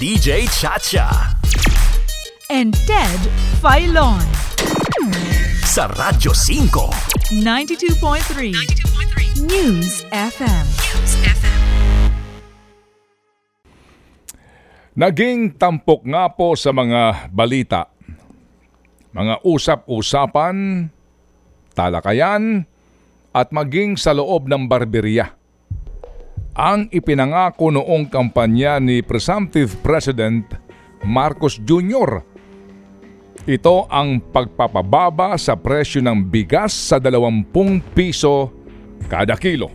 DJ Chacha. and Ted Filon. Sa Radyo 5. 92.3 News FM. Naging tampok nga po sa mga balita. Mga usap-usapan, talakayan, at maging sa loob ng barberya. Ang ipinangako noong kampanya ni Presumptive President Marcos Jr. Ito ang pagpapababa sa presyo ng bigas sa 20 piso kada kilo.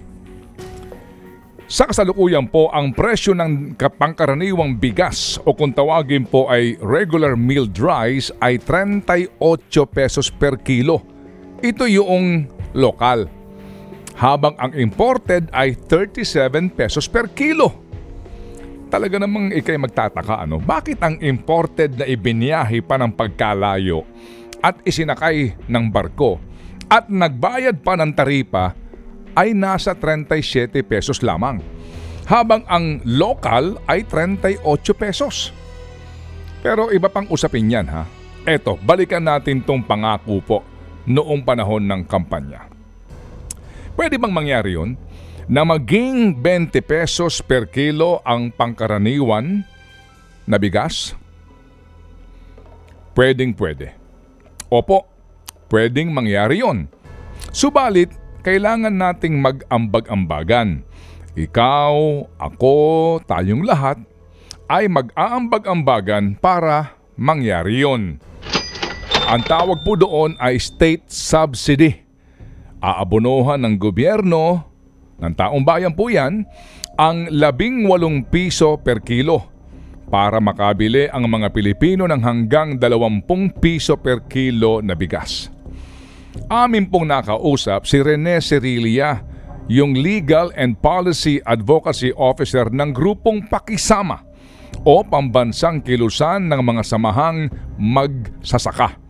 Sa kasalukuyan po, ang presyo ng pangkaraniwang bigas o kung tawagin po ay regular milled rice ay 38 pesos per kilo. Ito yung lokal. Habang ang imported ay 37 pesos per kilo. Talaga namang ikay magtataka ano, bakit ang imported na ibinyahe pa ng pagkalayo at isinakay ng barko at nagbayad pa ng taripa ay nasa 37 pesos lamang. Habang ang local ay 38 pesos. Pero iba pang usapin yan ha. Eto, balikan natin tong pangako po noong panahon ng kampanya. Pwede bang mangyari yun? Na maging 20 pesos per kilo ang pangkaraniwan na bigas? Pwedeng pwede. Opo, pwedeng mangyari yon. Subalit, kailangan nating mag-ambag-ambagan. Ikaw, ako, tayong lahat ay mag-aambag-ambagan para mangyari yon. Ang tawag po doon ay state subsidy. Aabonohan ng gobyerno, ng taong bayan po yan, ang labing walong piso per kilo para makabili ang mga Pilipino ng hanggang 20 piso per kilo na bigas. Amin pong nakausap si Rene Cerilia, yung Legal and Policy Advocacy Officer ng grupong Pakisama o pambansang kilusan ng mga samahang magsasaka.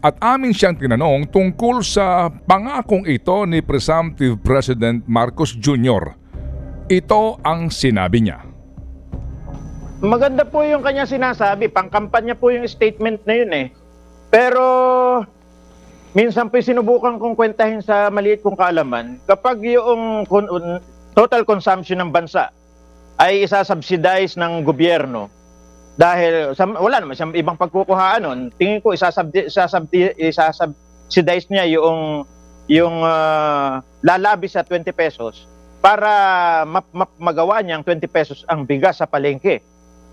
At amin siyang tinanong tungkol sa pangakong ito ni Presumptive President Marcos Jr. Ito ang sinabi niya. Maganda po yung kanya sinasabi. Pangkampanya po yung statement na yun eh. Pero minsan po sinubukan kong kwentahin sa maliit kong kaalaman, kapag yung total consumption ng bansa ay isasubsidize ng gobyerno, dahil sa, wala naman siyang ibang pagkukuhaan nun, tingin ko isasubdi, isasubdi, isasubsidize niya yung, yung ah, lalabi sa 20 pesos para map, map, magawa niyang 20 pesos ang bigas sa palengke.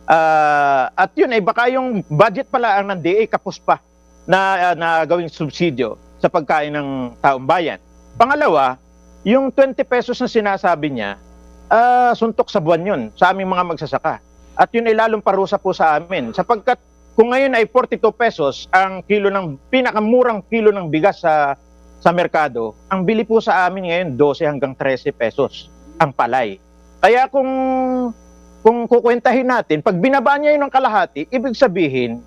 Ah, at yun ay baka yung budget pala ang ng DA kapos pa na, na gawing subsidyo sa pagkain ng taong bayan. Pangalawa, yung 20 pesos na sinasabi niya, ah, suntok sa buwan yun sa aming mga magsasaka. At yun ay lalong parusa po sa amin. Sapagkat kung ngayon ay 42 pesos ang kilo ng pinakamurang kilo ng bigas sa sa merkado, ang bili po sa amin ngayon 12 hanggang 13 pesos ang palay. Kaya kung kung kukwentahin natin, pag binaba niya yun ng kalahati, ibig sabihin,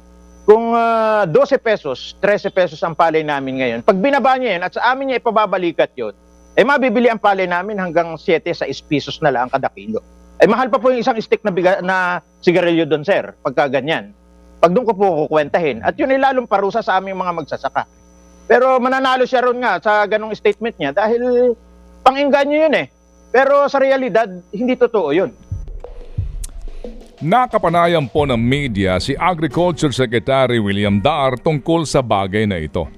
kung ah, 12 pesos, 13 pesos ang palay namin ngayon, pag binaba niya yun at sa amin niya ipababalikat yun, eh mabibili ang palay namin hanggang 7 sa 6 pesos na lang kada kilo. Eh mahal pa po yung isang stick na, biga, na sigarilyo doon, sir, pagka ganyan. Pag doon ko po kukwentahin. At yun ay lalong parusa sa aming mga magsasaka. Pero mananalo siya ron nga sa ganong statement niya dahil panginggan yun eh. Pero sa realidad, hindi totoo yun. Nakapanayan po ng media si Agriculture Secretary William Dar tungkol sa bagay na ito.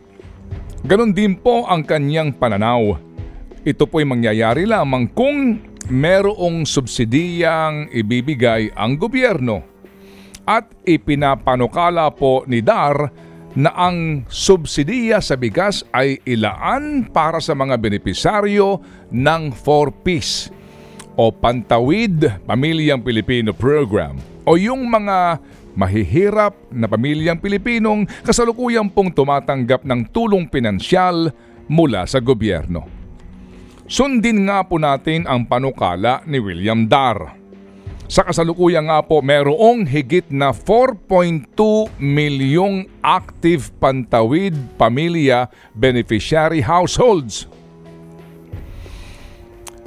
Ganon din po ang kanyang pananaw. Ito po'y mangyayari lamang kung merong subsidiyang ibibigay ang gobyerno. At ipinapanukala po ni Dar na ang subsidiya sa bigas ay ilaan para sa mga benepisaryo ng 4Ps o Pantawid Pamilyang Pilipino Program o yung mga mahihirap na pamilyang Pilipinong kasalukuyang pong tumatanggap ng tulong pinansyal mula sa gobyerno. Sundin nga po natin ang panukala ni William Dar. Sa kasalukuyan nga po, merong higit na 4.2 milyong active Pantawid Pamilya Beneficiary Households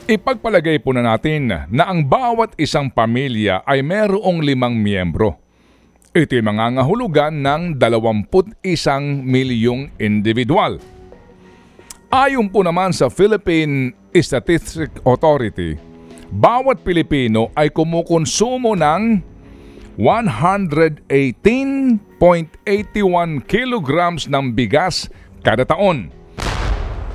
Ipagpalagay po na natin na ang bawat isang pamilya ay merong limang miyembro. Ito'y mangangahulugan ng 21 milyong individual. Ayon po naman sa Philippine Statistics Authority, bawat Pilipino ay kumukonsumo ng 118.81 kilograms ng bigas kada taon.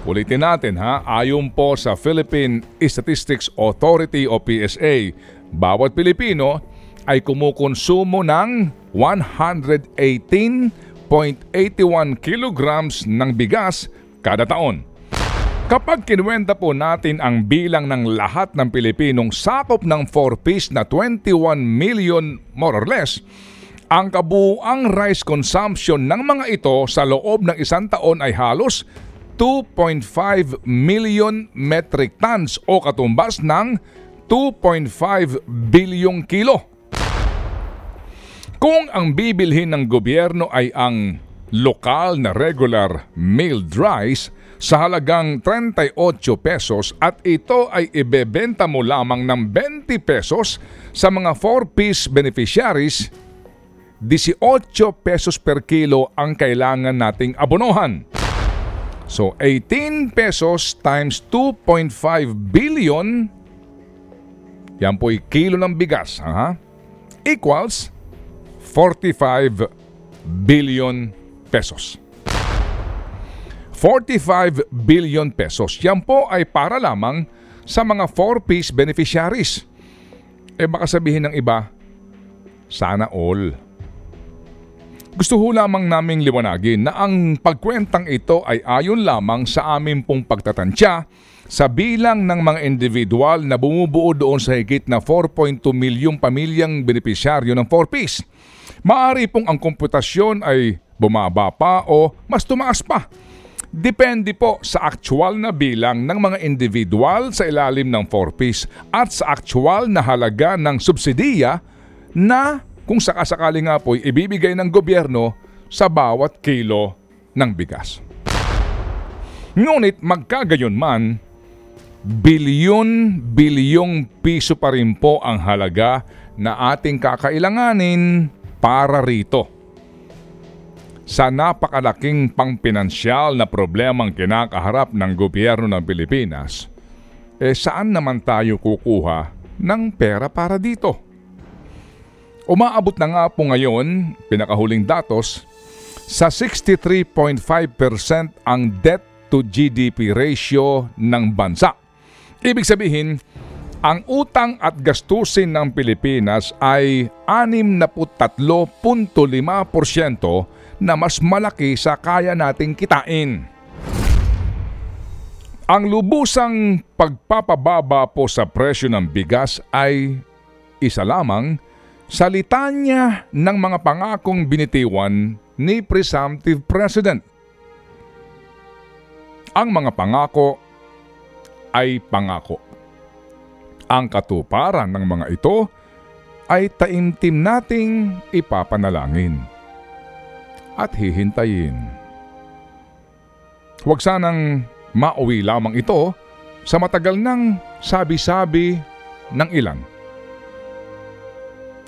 Ulitin natin ha, ayon po sa Philippine Statistics Authority o PSA, bawat Pilipino ay kumukonsumo ng 118.81 kilograms ng bigas kada taon. Kapag kinuwenta po natin ang bilang ng lahat ng Pilipinong sakop ng 4-piece na 21 million more or less, ang kabuuang rice consumption ng mga ito sa loob ng isang taon ay halos 2.5 million metric tons o katumbas ng 2.5 bilyong kilo. Kung ang bibilhin ng gobyerno ay ang lokal na regular milled rice, sa halagang 38 pesos at ito ay ibebenta mo lamang ng 20 pesos sa mga 4-piece beneficiaries, 18 pesos per kilo ang kailangan nating abonohan. So 18 pesos times 2.5 billion, yan po'y kilo ng bigas, ha? equals 45 billion pesos. 45 billion pesos. Yan po ay para lamang sa mga 4-piece beneficiaries. Eh baka sabihin ng iba, sana all. Gusto ho lamang naming liwanagin na ang pagkwentang ito ay ayon lamang sa amin pong pagtatansya sa bilang ng mga individual na bumubuo doon sa higit na 4.2 milyong pamilyang benepisyaryo ng 4-piece. Maari pong ang komputasyon ay bumaba pa o mas tumaas pa Depende po sa aktual na bilang ng mga individual sa ilalim ng 4-piece at sa aktual na halaga ng subsidiya na kung sakasakali nga po'y ibibigay ng gobyerno sa bawat kilo ng bigas. Ngunit magkagayon man, bilyon-bilyong piso pa rin po ang halaga na ating kakailanganin para rito sa napakalaking pangpinansyal na problemang kinakaharap ng gobyerno ng Pilipinas, eh saan naman tayo kukuha ng pera para dito? Umaabot na nga po ngayon, pinakahuling datos, sa 63.5% ang debt to GDP ratio ng bansa. Ibig sabihin, ang utang at gastusin ng Pilipinas ay 63.5% na mas malaki sa kaya nating kitain. Ang lubusang pagpapababa po sa presyo ng bigas ay isa lamang sa litanya ng mga pangakong binitiwan ni presumptive president. Ang mga pangako ay pangako. Ang katuparan ng mga ito ay taimtim nating ipapanalangin at hihintayin. Huwag sanang mauwi lamang ito sa matagal ng sabi-sabi ng ilan.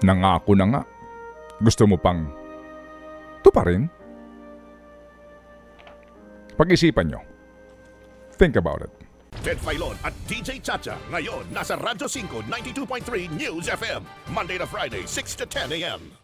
Nangako na nga. Gusto mo pang tuparin? Pag-isipan nyo. Think about it. Ted Filon at DJ Chacha. Ngayon, nasa Radyo 5, 92.3 News FM. Monday to Friday, 6 to 10 a.m.